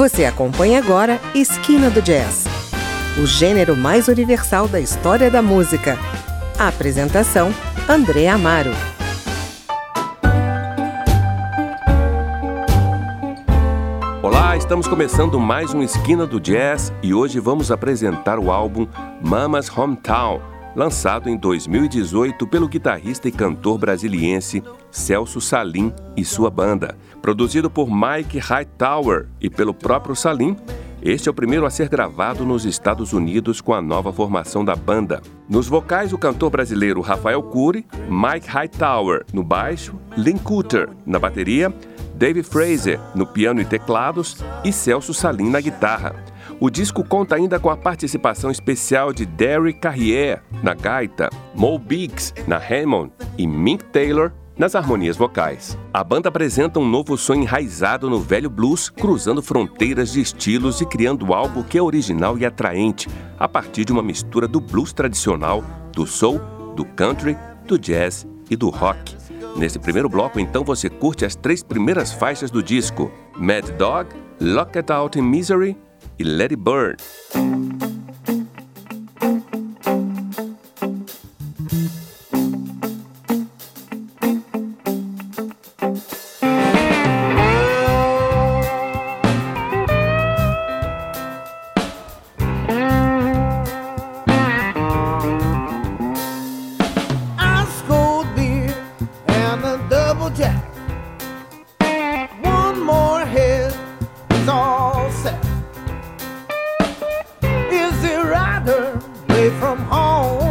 Você acompanha agora Esquina do Jazz, o gênero mais universal da história da música. A apresentação: André Amaro. Olá, estamos começando mais um Esquina do Jazz e hoje vamos apresentar o álbum Mama's Hometown, lançado em 2018 pelo guitarrista e cantor brasiliense Celso Salim e sua banda. Produzido por Mike Hightower e pelo próprio Salim, este é o primeiro a ser gravado nos Estados Unidos com a nova formação da banda. Nos vocais, o cantor brasileiro Rafael Cury, Mike Hightower no baixo, Lynn Cooter na bateria, Dave Fraser no piano e teclados e Celso Salim na guitarra. O disco conta ainda com a participação especial de Derek Carrier na gaita, Mo Biggs na Hammond e Mink Taylor nas harmonias vocais. A banda apresenta um novo som enraizado no velho blues, cruzando fronteiras de estilos e criando algo que é original e atraente, a partir de uma mistura do blues tradicional, do soul, do country, do jazz e do rock. Nesse primeiro bloco, então, você curte as três primeiras faixas do disco: Mad Dog, Lock It Out in Misery e Let It farther away from home.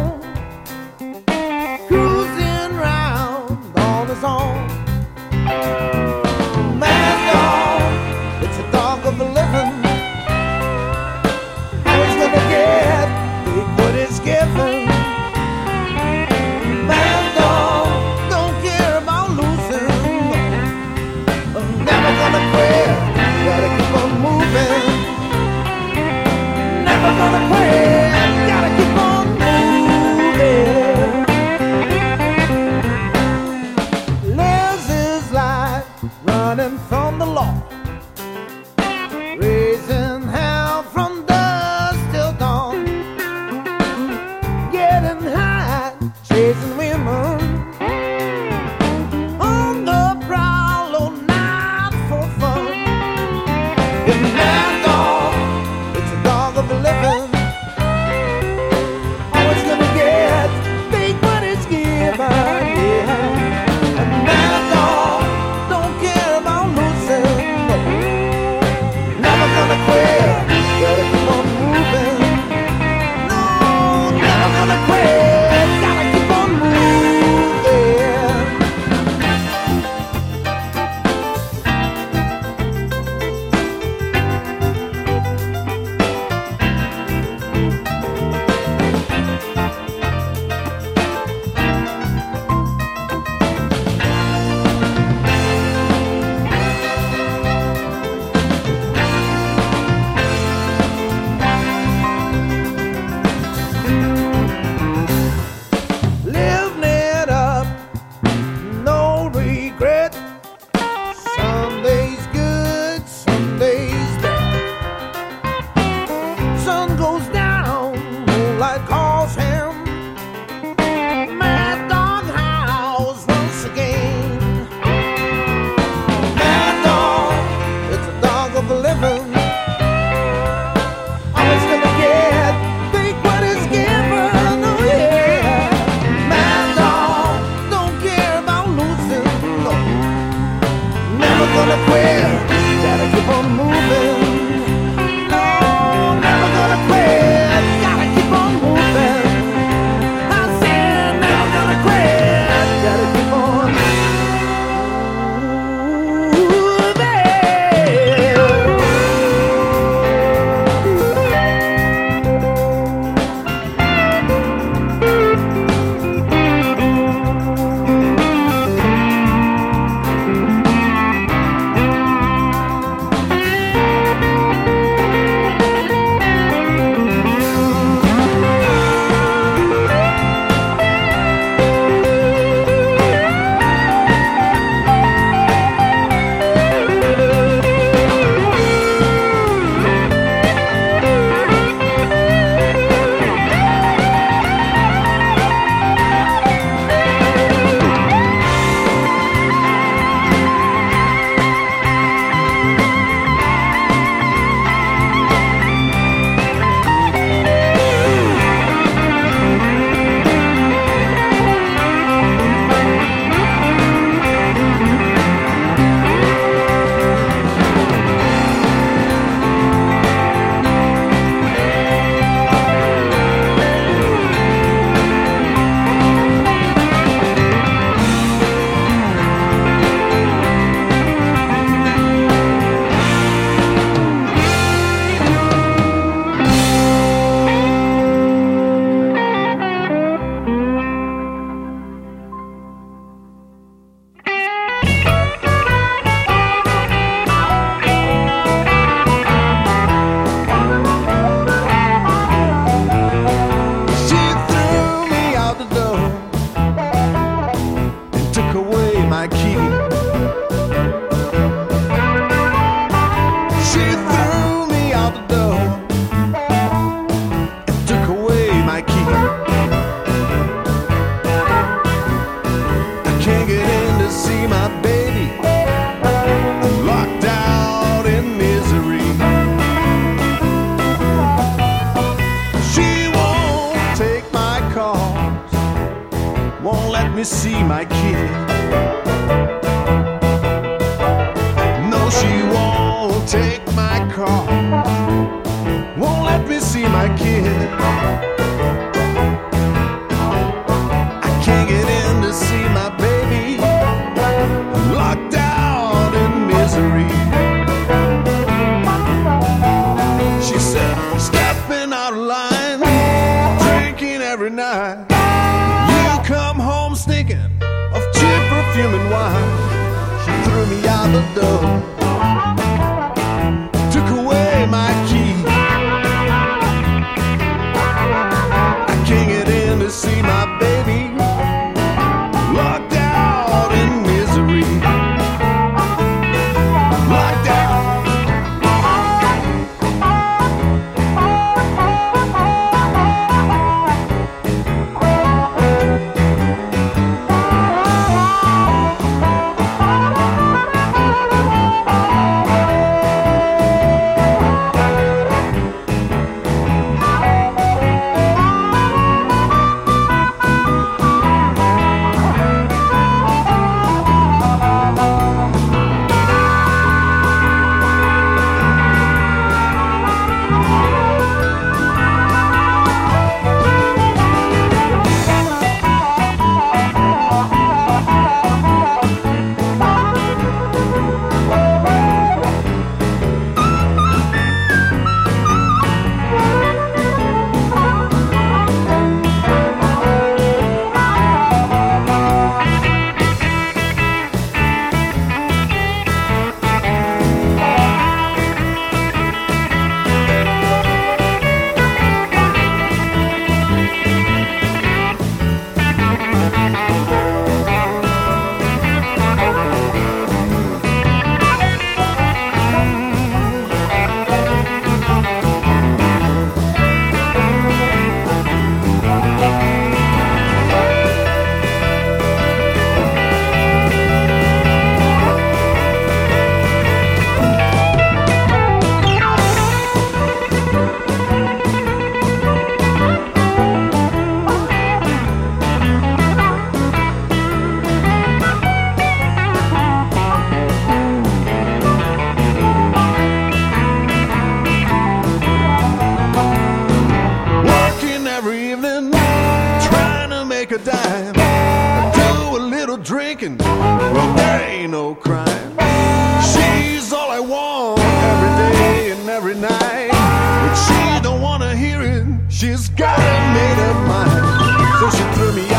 She's got a made up mind. So she threw me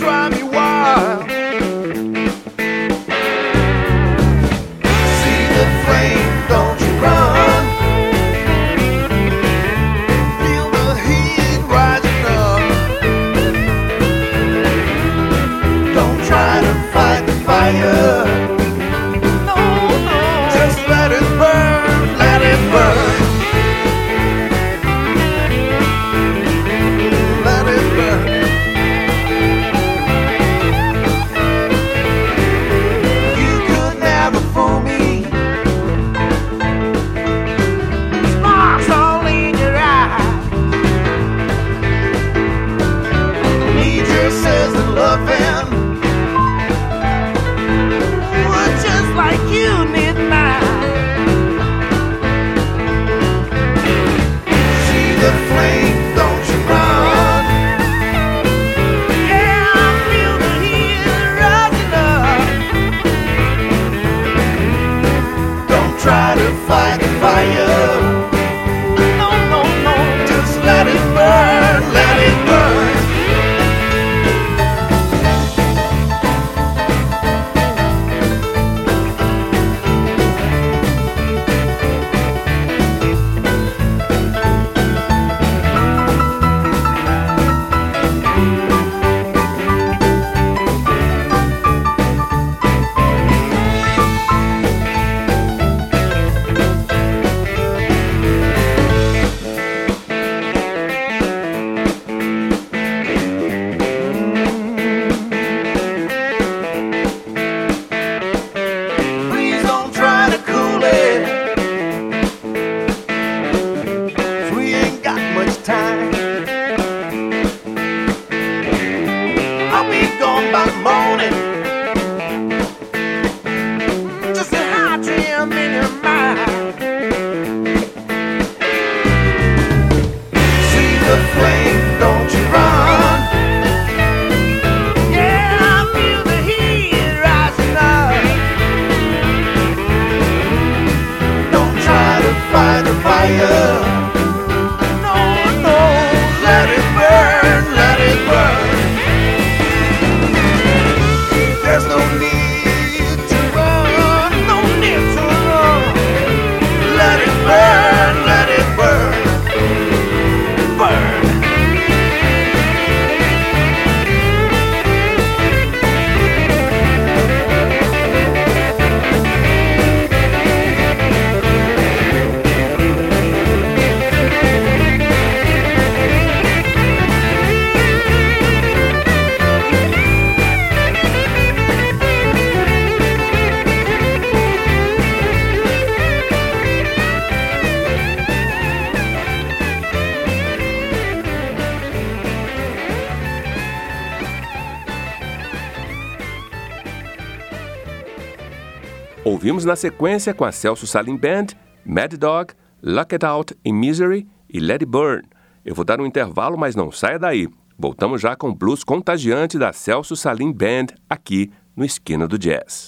drive Ouvimos na sequência com a Celso Salim Band, Mad Dog, Luck It Out in Misery e Let It Burn. Eu vou dar um intervalo, mas não saia daí. Voltamos já com o blues contagiante da Celso Salim Band aqui no Esquina do Jazz.